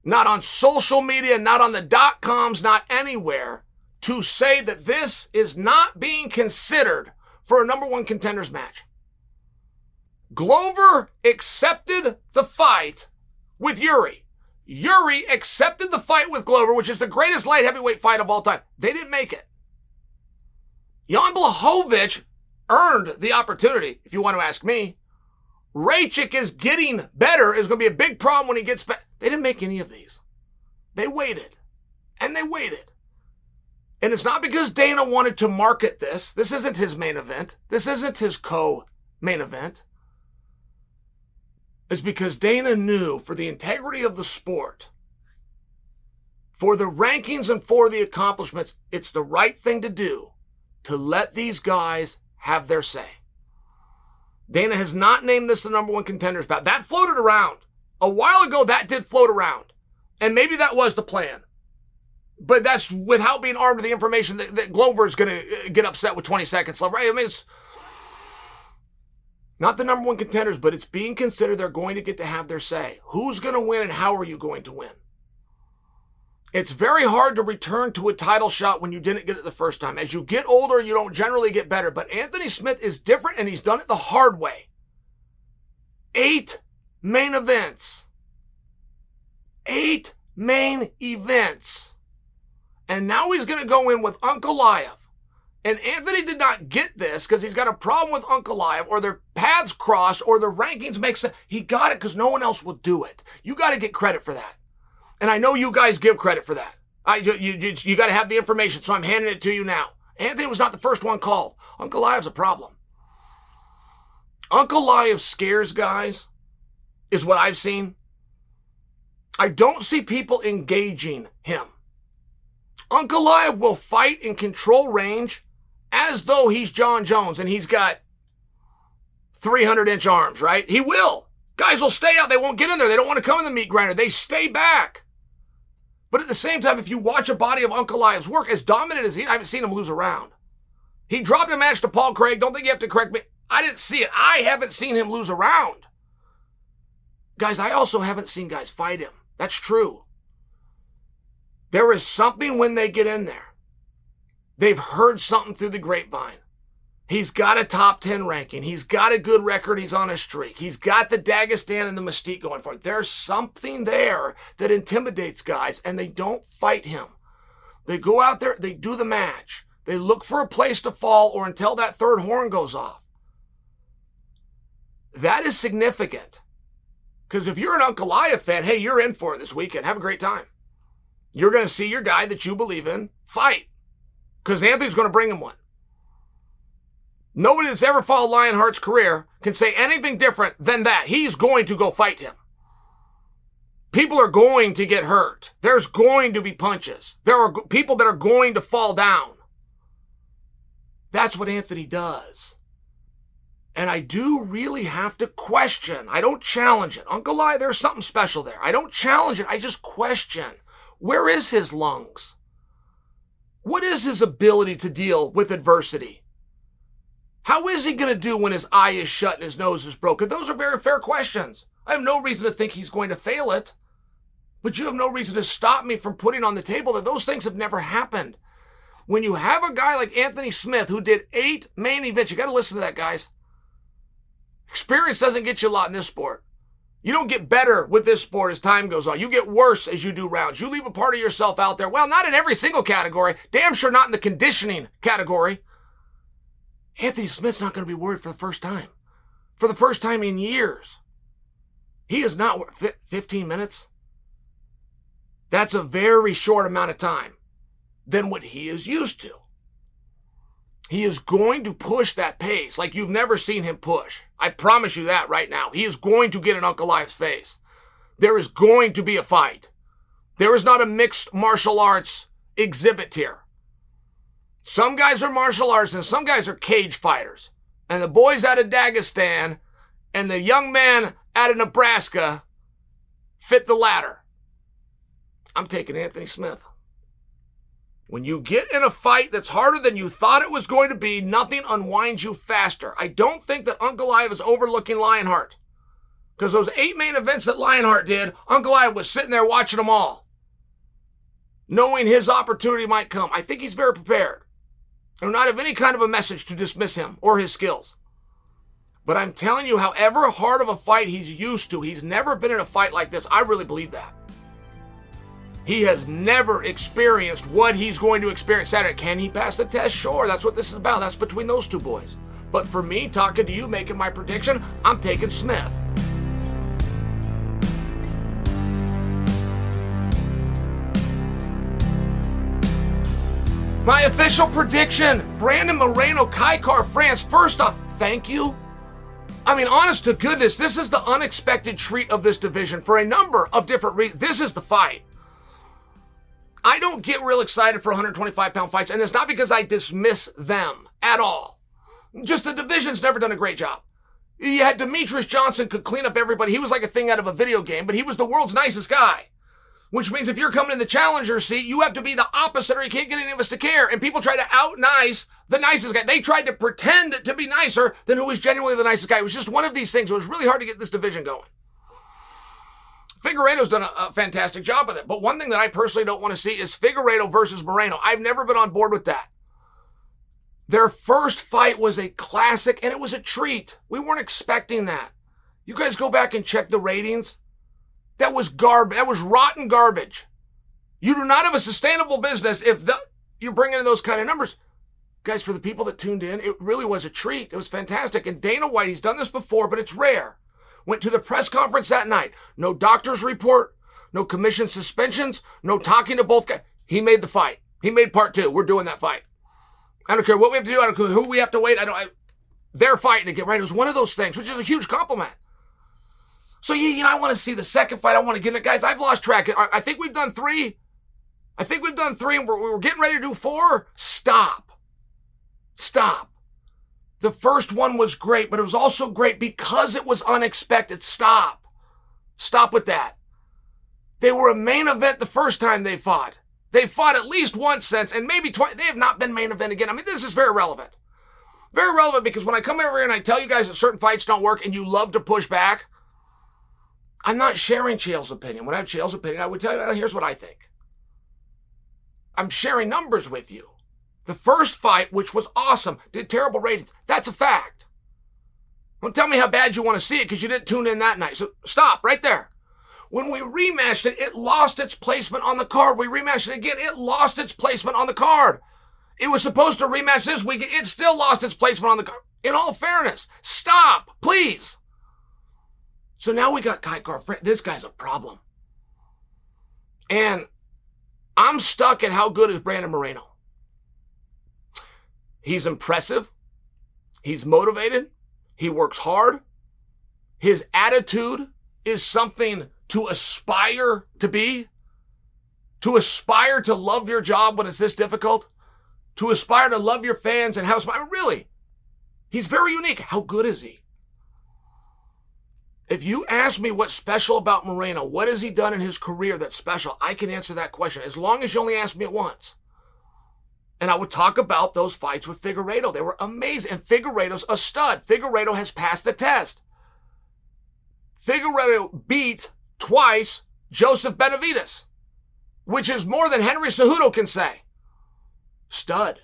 not on social media, not on the dot coms, not anywhere, to say that this is not being considered for a number one contenders match. Glover accepted the fight with Yuri. Yuri accepted the fight with Glover, which is the greatest light heavyweight fight of all time. They didn't make it. Jan Blachowicz earned the opportunity, if you want to ask me. Rakic is getting better is going to be a big problem when he gets back. They didn't make any of these. They waited. And they waited. And it's not because Dana wanted to market this. This isn't his main event. This isn't his co main event. It's because Dana knew for the integrity of the sport, for the rankings and for the accomplishments, it's the right thing to do to let these guys have their say. Dana has not named this the number one contenders bout. That floated around. A while ago, that did float around. And maybe that was the plan. But that's without being armed with the information that, that Glover is going to uh, get upset with 20 seconds left, right? I mean, it's not the number one contenders, but it's being considered they're going to get to have their say. Who's going to win and how are you going to win? It's very hard to return to a title shot when you didn't get it the first time. As you get older, you don't generally get better. But Anthony Smith is different and he's done it the hard way. Eight main events. Eight main events. And now he's going to go in with Ankalaev. And Anthony did not get this because he's got a problem with Uncle Ankalaev or their paths crossed or the rankings make sense. He got it because no one else will do it. You got to get credit for that. And I know you guys give credit for that. I, you, you, you got to have the information, so I'm handing it to you now. Anthony was not the first one called. Uncle Ankalaev's a problem. Uncle Ankalaev scares guys, is what I've seen. I don't see people engaging him. Ankalaev will fight in control range as though he's Jon Jones and he's got 300 inch arms, right? He will. Guys will stay out. They won't get in there. They don't want to come in the meat grinder. They stay back. But at the same time, if you watch a body of Ankalaev's work, as dominant as he, I haven't seen him lose a round. He dropped a match to Paul Craig. Don't think you have to correct me. I didn't see it. I haven't seen him lose a round. Guys, I also haven't seen guys fight him. That's true. There is something when they get in there. They've heard something through the grapevine. He's got a top 10 ranking. He's got a good record. He's on a streak. He's got the Dagestan and the Mystique going for it. There's something there that intimidates guys, and they don't fight him. They go out there, they do the match. They look for a place to fall or until that third horn goes off. That is significant. Because if you're an Ankalaev fan, hey, you're in for it this weekend. Have a great time. You're going to see your guy that you believe in fight. Because Anthony's going to bring him one. Nobody that's ever followed Lionheart's career can say anything different than that. He's going to go fight him. People are going to get hurt. There's going to be punches. There are people that are going to fall down. That's what Anthony does. And I do really have to question. I don't challenge it. Ankalaev, there's something special there. I don't challenge it. I just question. Where is his lungs? What is his ability to deal with adversity? How is he going to do when his eye is shut and his nose is broken? Those are very fair questions. I have no reason to think he's going to fail it. But you have no reason to stop me from putting on the table that those things have never happened. When you have a guy like Anthony Smith who did eight main events, you got to listen to that, guys. Experience doesn't get you a lot in this sport. You don't get better with this sport as time goes on. You get worse as you do rounds. You leave a part of yourself out there. Well, not in every single category. Damn sure not in the conditioning category. Anthony Smith's not going to be worried for the first time. For the first time in years. He is not 15 minutes. That's a very short amount of time than what he is used to. He is going to push that pace like you've never seen him push. I promise you that right now. He is going to get in Ankalaev's face. There is going to be a fight. There is not a mixed martial arts exhibit here. Some guys are martial arts and some guys are cage fighters. And the boys out of Dagestan and the young man out of Nebraska fit the latter. I'm taking Anthony Smith. When you get in a fight that's harder than you thought it was going to be, nothing unwinds you faster. I don't think that Ankalaev is overlooking Lionheart. Because those eight main events that Lionheart did, Uncle I was sitting there watching them all, knowing his opportunity might come. I think he's very prepared. I do not have any kind of a message to dismiss him or his skills. But I'm telling you, however hard of a fight he's used to, he's never been in a fight like this. I really believe that. He has never experienced what he's going to experience Saturday. Can he pass the test? Sure. That's what this is about. That's between those two boys. But for me, talking to you, making my prediction, I'm taking Smith. My official prediction Brandon Moreno, Kai Kara-France. First off, thank you. I mean, honest to goodness, this is the unexpected treat of this division for a number of different reasons. This is the fight. I don't get real excited for 125 pound fights, and it's not because I dismiss them at all. Just the division's never done a great job. You had Demetrious Johnson could clean up everybody. He was like a thing out of a video game, but he was the world's nicest guy. Which means if you're coming in the challenger seat, you have to be the opposite or you can't get any of us to care. And people try to out nice the nicest guy. They tried to pretend to be nicer than who was genuinely the nicest guy. It was just one of these things. It was really hard to get this division going. Figueiredo's done a, a fantastic job with it. But one thing that I personally don't want to see is Figueiredo versus Moreno. I've never been on board with that. Their first fight was a classic and it was a treat. We weren't expecting that. You guys go back and check the ratings. That was garbage. That was rotten garbage. You do not have a sustainable business if the, you're bringing in those kind of numbers. Guys, for the people that tuned in, it really was a treat. It was fantastic. And Dana White, he's done this before, but it's rare. Went to the press conference that night. No doctor's report, no commission suspensions, no talking to both guys. He made the fight. He made part two. We're doing that fight. I don't care what we have to do. I don't care who we have to wait. I don't. I, they're fighting to get right. It was one of those things, which is a huge compliment. So yeah, you know, I want to see the second fight. I want to get it, guys. I've lost track. I think we've done three. I think we've done three, and we're, we're getting ready to do four. Stop. Stop. The first one was great, but it was also great because it was unexpected. Stop. Stop with that. They were a main event the first time they fought. They fought at least once since, and maybe twice. They have not been main event again. I mean, this is very relevant. Very relevant because when I come over here and I tell you guys that certain fights don't work and you love to push back, I'm not sharing Chael's opinion. When I have Chael's opinion, I would tell you, here's what I think. I'm sharing numbers with you. The first fight, which was awesome, did terrible ratings. That's a fact. Don't tell me how bad you want to see it because you didn't tune in that night. So stop right there. When we rematched it, it lost its placement on the card. We rematched it again. It lost its placement on the card. It was supposed to rematch this week. It still lost its placement on the card. In all fairness, stop, please. So now we got Kai Car. This guy's a problem. And I'm stuck at how good is Brandon Moreno. He's impressive. He's motivated. He works hard. His attitude is something to aspire to be. To aspire to love your job when it's this difficult. To aspire to love your fans and how, I mean, really, he's very unique. How good is he? If you ask me what's special about Moreno, what has he done in his career that's special? I can answer that question as long as you only ask me it once. And I would talk about those fights with Figueiredo. They were amazing. And Figueiredo's a stud. Figueiredo has passed the test. Figueiredo beat twice Joseph Benavidez, which is more than Henry Cejudo can say. Stud.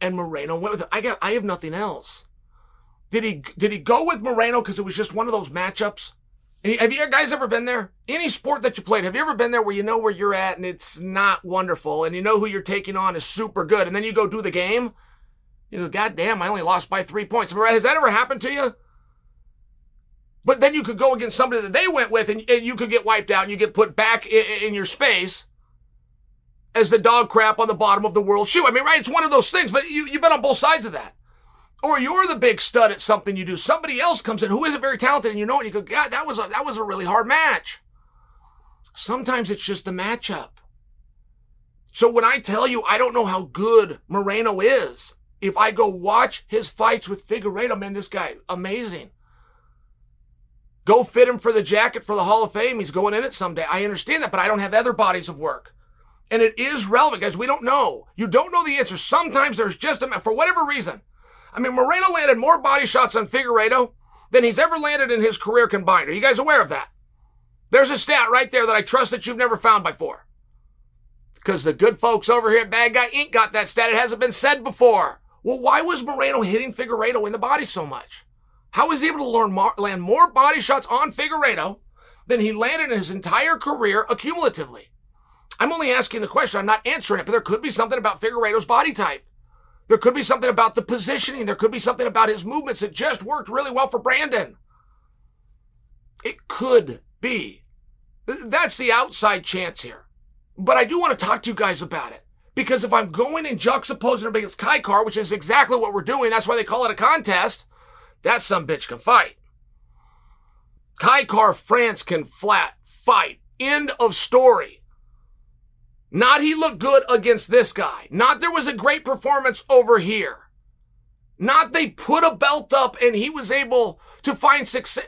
And Moreno went with it. I got I have nothing else. Did he did he go with Moreno because it was just one of those matchups? Have you guys ever been there? Any sport that you played, have you ever been there where you know where you're at and it's not wonderful and you know who you're taking on is super good and then you go do the game? You go, God damn, I only lost by three points. Has that ever happened to you? But then you could go against somebody that they went with and, and you could get wiped out and you get put back in, in your space as the dog crap on the bottom of the world shoe. I mean, right? It's one of those things, but you, you've been on both sides of that. Or you're the big stud at something you do. Somebody else comes in who isn't very talented and you know it. You go, God, that was a, that was a really hard match. Sometimes it's just the matchup. So when I tell you I don't know how good Moreno is, if I go watch his fights with Figueiredo, man, this guy, amazing. Go fit him for the jacket for the Hall of Fame. He's going in it someday. I understand that, but I don't have other bodies of work. And it is relevant, guys. We don't know. You don't know the answer. Sometimes there's just a, for whatever reason, I mean, Moreno landed more body shots on Figueiredo than he's ever landed in his career combined. Are you guys aware of that? There's a stat right there that I trust that you've never found before. Because the good folks over here at Bad Guy Inc. got that stat. It hasn't been said before. Well, why was Moreno hitting Figueiredo in the body so much? How was he able to land more body shots on Figueiredo than he landed in his entire career accumulatively? I'm only asking the question. I'm not answering it, but there could be something about Figueiredo's body type. There could be something about the positioning. There could be something about his movements that just worked really well for Brandon. It could be. That's the outside chance here. But I do want to talk to you guys about it. Because if I'm going and juxtaposing him against Kai Car, which is exactly what we're doing, that's why they call it a contest, that some bitch can fight. Kai Kara-France can flat fight. End of story. Not he looked good against this guy. Not there was a great performance over here. Not they put a belt up and he was able to find success.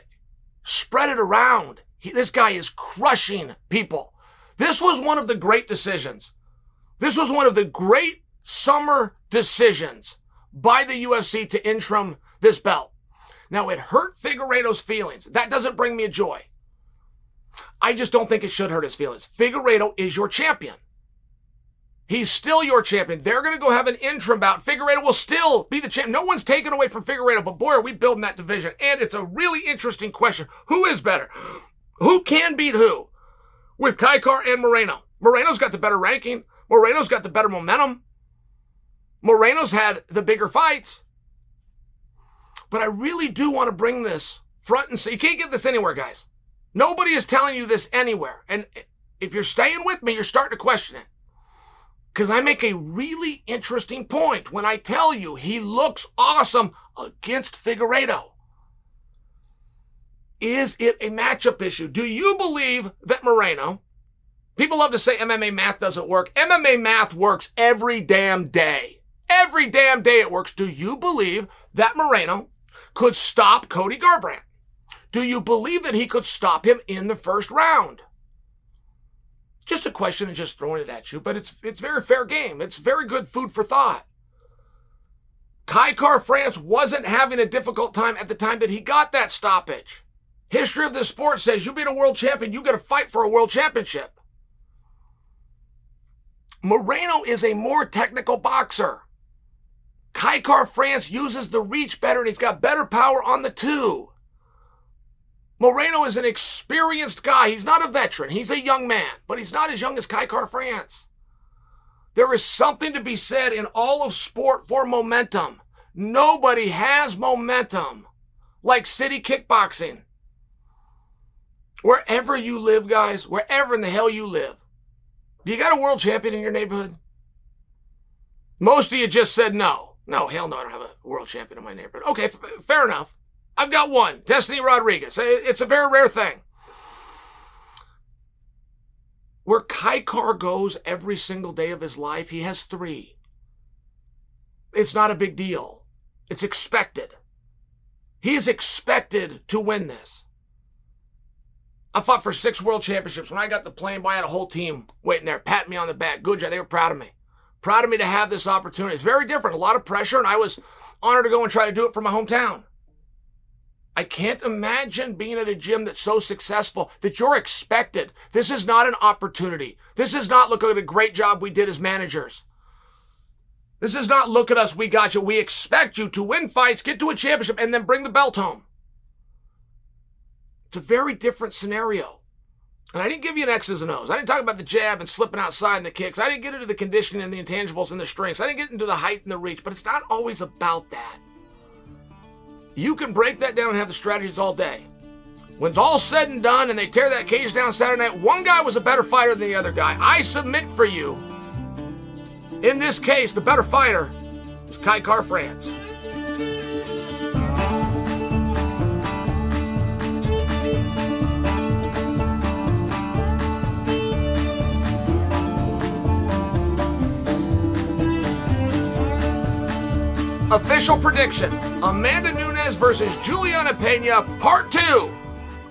Spread it around. He, this guy is crushing people. This was one of the great decisions. This was one of the great summer decisions by the UFC to interim this belt. Now, it hurt Figueiredo's feelings. That doesn't bring me a joy. I just don't think it should hurt his feelings. Figueiredo is your champion. He's still your champion. They're going to go have an interim bout. Figueiredo will still be the champ. No one's taken away from Figueiredo, but boy, are we building that division. And it's a really interesting question. Who is better? Who can beat who? With Kai Car and Moreno. Moreno's got the better ranking. Moreno's got the better momentum. Moreno's had the bigger fights. But I really do want to bring this front and center. You can't get this anywhere, guys. Nobody is telling you this anywhere. And if you're staying with me, you're starting to question it. Because I make a really interesting point when I tell you he looks awesome against Figueiredo. Is it a matchup issue? Do you believe that Moreno, people love to say MMA math doesn't work. MMA math works every damn day. Every damn day it works. Do you believe that Moreno could stop Cody Garbrandt? Do you believe that he could stop him in the first round? Just a question and just throwing it at you, but it's it's very fair game. It's very good food for thought. Kai Kara-France wasn't having a difficult time at the time that he got that stoppage. History of the sport says you beat a world champion, you got to fight for a world championship. Moreno is a more technical boxer. Kai Kara-France uses the reach better and he's got better power on the two. Moreno is an experienced guy. He's not a veteran. He's a young man, but he's not as young as Kai Kara-France. There is something to be said in all of sport for momentum. Nobody has momentum like city kickboxing. Wherever you live, guys, wherever in the hell you live, do you got a world champion in your neighborhood? Most of you just said no. No, hell no, I don't have a world champion in my neighborhood. Okay, f- fair enough. I've got one, Destiny Rodriguez. It's a very rare thing. Where Kai Car goes every single day of his life, he has three. It's not a big deal. It's expected. He is expected to win this. I fought for six world championships. When I got the plane I had a whole team waiting there, patting me on the back. Good job. They were proud of me. Proud of me to have this opportunity. It's very different. A lot of pressure, and I was honored to go and try to do it for my hometown. I can't imagine being at a gym that's so successful that you're expected. This is not an opportunity. This is not look at a great job we did as managers. This is not look at us, we got you. We expect you to win fights, get to a championship, and then bring the belt home. It's a very different scenario. And I didn't give you an X's and O's. I didn't talk about the jab and slipping outside and the kicks. I didn't get into the conditioning and the intangibles and the strengths. I didn't get into the height and the reach, but it's not always about that. You can break that down and have the strategies all day. When's all said and done and they tear that cage down Saturday night, one guy was a better fighter than the other guy. I submit for you. In this case, the better fighter is Kai Kara-France. Official prediction Amanda Nunes versus Julianna Pena, part two.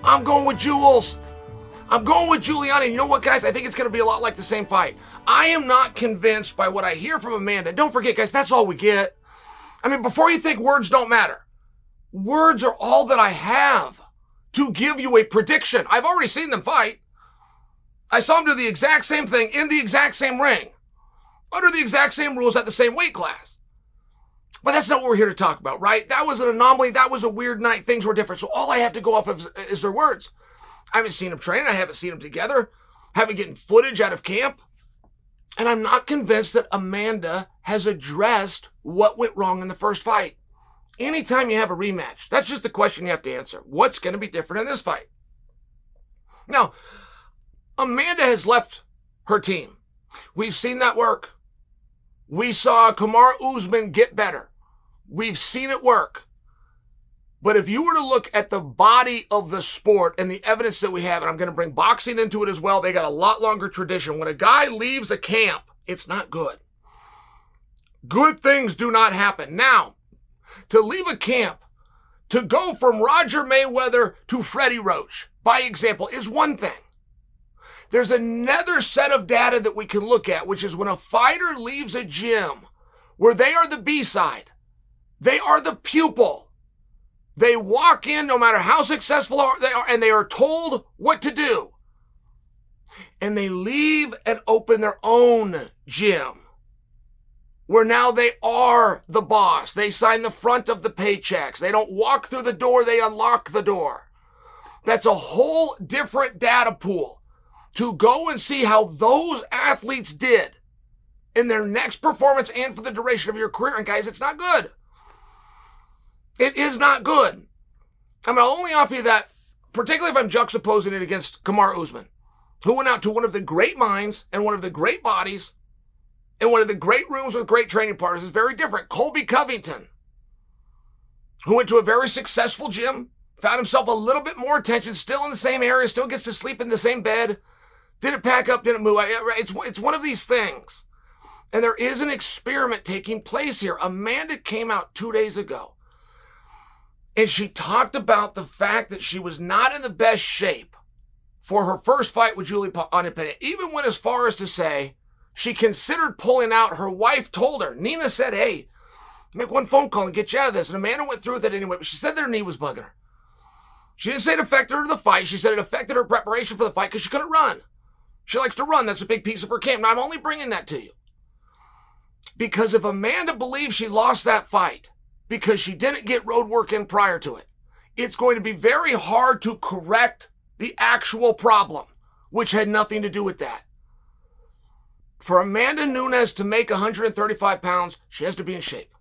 I'm going with Jules. I'm going with Julianna. You know what, guys? I think it's going to be a lot like the same fight. I am not convinced by what I hear from Amanda. Don't forget, guys, that's all we get. I mean, before you think words don't matter, Words are all that I have to give you a prediction. I've already seen them fight. I saw them do the exact same thing in the exact same ring, under the exact same rules at the same weight class. But that's not what we're here to talk about, right? That was an anomaly. That was a weird night. Things were different. So all I have to go off of is their words. I haven't seen them train. I haven't seen them together. Haven't gotten footage out of camp. And I'm not convinced that Amanda has addressed what went wrong in the first fight. Anytime you have a rematch, that's just the question you have to answer. What's going to be different in this fight? Now, Amanda has left her team. We've seen that work. We saw Kamaru Usman get better. We've seen it work. But if you were to look at the body of the sport and the evidence that we have, and I'm going to bring boxing into it as well, they got a lot longer tradition. When a guy leaves a camp, it's not good. Good things do not happen. Now, to leave a camp, to go from Roger Mayweather to Freddie Roach, by example, is one thing. There's another set of data that we can look at, which is when a fighter leaves a gym where they are the B side, they are the pupil. They walk in no matter how successful they are, and they are told what to do. And they leave and open their own gym where now they are the boss. They sign the front of the paychecks. They don't walk through the door, they unlock the door. That's a whole different data pool to go and see how those athletes did in their next performance and for the duration of your career. And guys, it's not good. It is not good. I'm going to only offer you that, particularly if I'm juxtaposing it against Kamaru Usman, who went out to one of the great minds and one of the great bodies and one of the great rooms with great training partners. is very different. Colby Covington, who went to a very successful gym, found himself a little bit more attention, still in the same area, still gets to sleep in the same bed, didn't pack up, didn't move. It's, it's one of these things. And there is an experiment taking place here. Amanda came out two days ago and she talked about the fact that she was not in the best shape for her first fight with Julie Ponzinibbio. Even went as far as to say she considered pulling out. Her wife told her. Nina said, "Hey, make one phone call and get you out of this." And Amanda went through with it anyway. But she said that her knee was bugging her. She didn't say it affected her to the fight. She said it affected her preparation for the fight because she couldn't run. She likes to run. That's a big piece of her camp. Now I'm only bringing that to you because if Amanda believes she lost that fight, because she didn't get road work in prior to it. It's going to be very hard to correct the actual problem, which had nothing to do with that. For Amanda Nunes to make 135 pounds, she has to be in shape.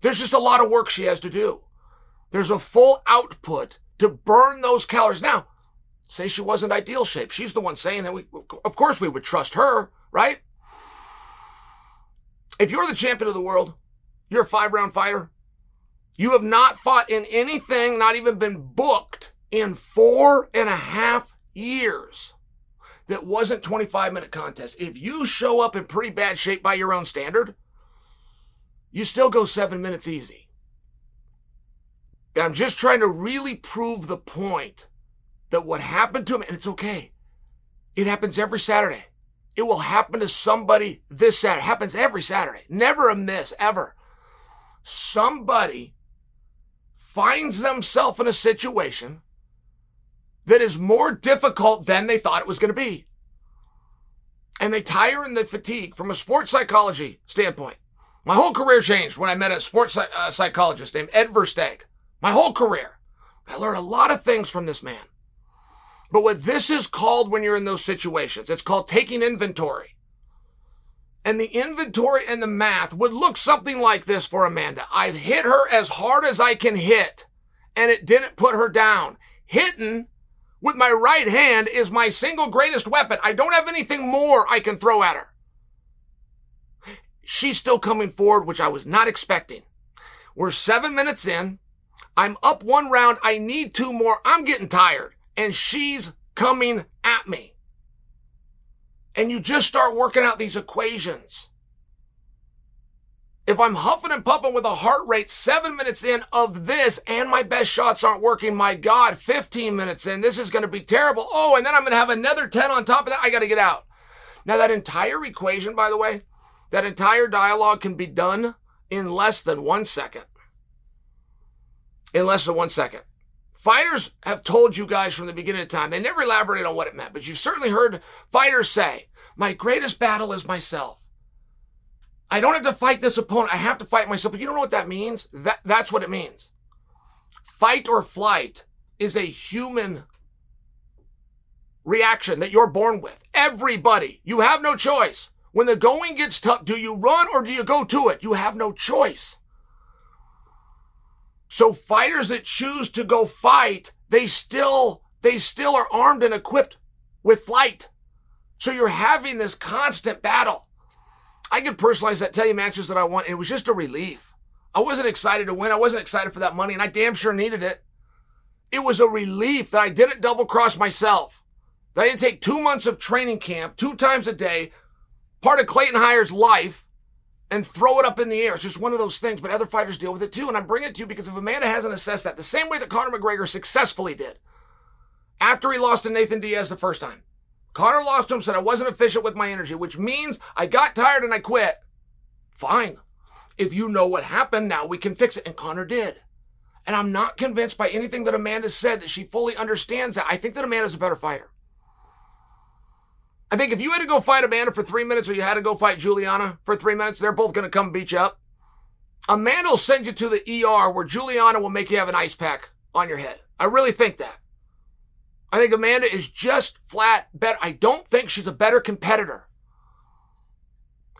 There's just a lot of work she has to do. There's a full output to burn those calories. Now, say she wasn't ideal shape. She's the one saying that we, of course, we would trust her, right? If you're the champion of the world, you're a five round fighter, you have not fought in anything, not even been booked in four and a half years that wasn't 25 minute contest. If you show up in pretty bad shape by your own standard, you still go seven minutes easy. I'm just trying to really prove the point that what happened to him, and it's okay. It happens every Saturday. It will happen to somebody this Saturday. It happens every Saturday. Never a miss, ever. Somebody finds themselves in a situation that is more difficult than they thought it was going to be. And they tire in the fatigue from a sports psychology standpoint. My whole career changed when I met a sports uh, psychologist named Ed Versteeg. My whole career. I learned a lot of things from this man. But what this is called when you're in those situations, it's called taking inventory and the inventory and the math would look something like this for Amanda. I've hit her as hard as I can hit, and it didn't put her down. Hitting with my right hand is my single greatest weapon. I don't have anything more I can throw at her. She's still coming forward, which I was not expecting. We're seven minutes in. I'm up one round. I need two more. I'm getting tired. And she's coming at me and you just start working out these equations. If I'm huffing and puffing with a heart rate seven minutes in of this and my best shots aren't working, my God, 15 minutes in, this is going to be terrible. Oh, and then I'm going to have another 10 on top of that. I got to get out. Now, that entire equation, by the way, that entire dialogue can be done in less than one second. in less than one second. Fighters have told you guys from the beginning of time, they never elaborated on what it meant, but you've certainly heard fighters say, My greatest battle is myself. I don't have to fight this opponent, I have to fight myself. But you don't know what that means? That, that's what it means. Fight or flight is a human reaction that you're born with. Everybody. You have no choice. When the going gets tough, do you run or do you go to it? You have no choice. So fighters that choose to go fight, they still they still are armed and equipped with flight. So you're having this constant battle. I could personalize that, tell you matches that I want. It was just a relief. I wasn't excited to win. I wasn't excited for that money, and I damn sure needed it. It was a relief that I didn't double cross myself. That I didn't take two months of training camp, two times a day, part of Clayton Hires life, and throw it up in the air. It's just one of those things, but other fighters deal with it too. And I'm bringing it to you because if Amanda hasn't assessed that, the same way that Conor McGregor successfully did after he lost to Nathan Diaz the first time. Conor lost to him, said I wasn't efficient with my energy, which means I got tired and I quit. Fine. If you know what happened, now we can fix it. And Conor did. And I'm not convinced by anything that Amanda said that she fully understands that. I think that Amanda's a better fighter. I think if you had to go fight Amanda for three minutes or you had to go fight Julianna for three minutes, they're both going to come beat you up. Amanda will send you to the ER where Julianna will make you have an ice pack on your head. I really think that. I think Amanda is just flat better. I don't think she's a better competitor.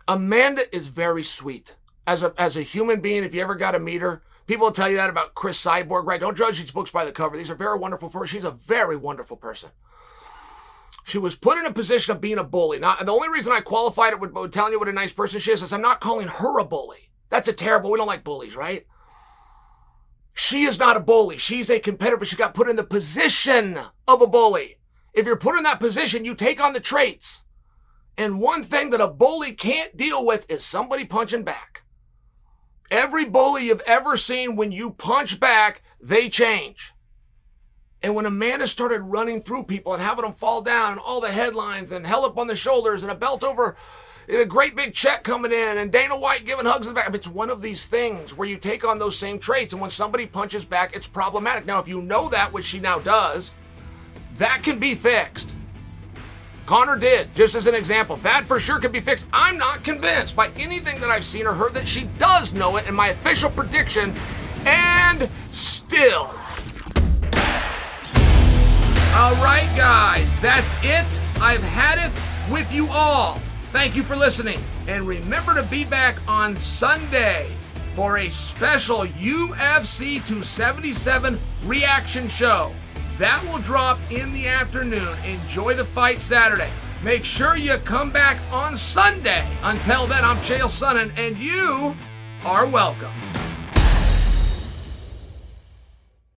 Amanda is very sweet as a, as a human being. If you ever got to meet her, people will tell you that about Cris Cyborg, right? Don't judge these books by the cover. These are very wonderful. She's a very wonderful person. She was put in a position of being a bully. Now, the only reason I qualified it with, with telling you what a nice person she is is I'm not calling her a bully. That's a terrible. We don't like bullies, right? She is not a bully. She's a competitor, but she got put in the position of a bully. If you're put in that position, you take on the traits. And one thing that a bully can't deal with is somebody punching back. Every bully you've ever seen, when you punch back, they change. And when Amanda started running through people and having them fall down and all the headlines and held up on the shoulders and a belt over and a great big check coming in and Dana White giving hugs in the back. It's one of these things where you take on those same traits and when somebody punches back, it's problematic. Now, if you know that, which she now does, that can be fixed. Conor did, just as an example. That for sure can be fixed. I'm not convinced by anything that I've seen or heard that she does know it in my official prediction. And still, all right, guys, that's it. I've had it with you all. Thank you for listening. And remember to be back on Sunday for a special UFC 277 reaction show. That will drop in the afternoon. Enjoy the fight Saturday. Make sure you come back on Sunday. Until then, I'm Chael Sonnen, and you are welcome.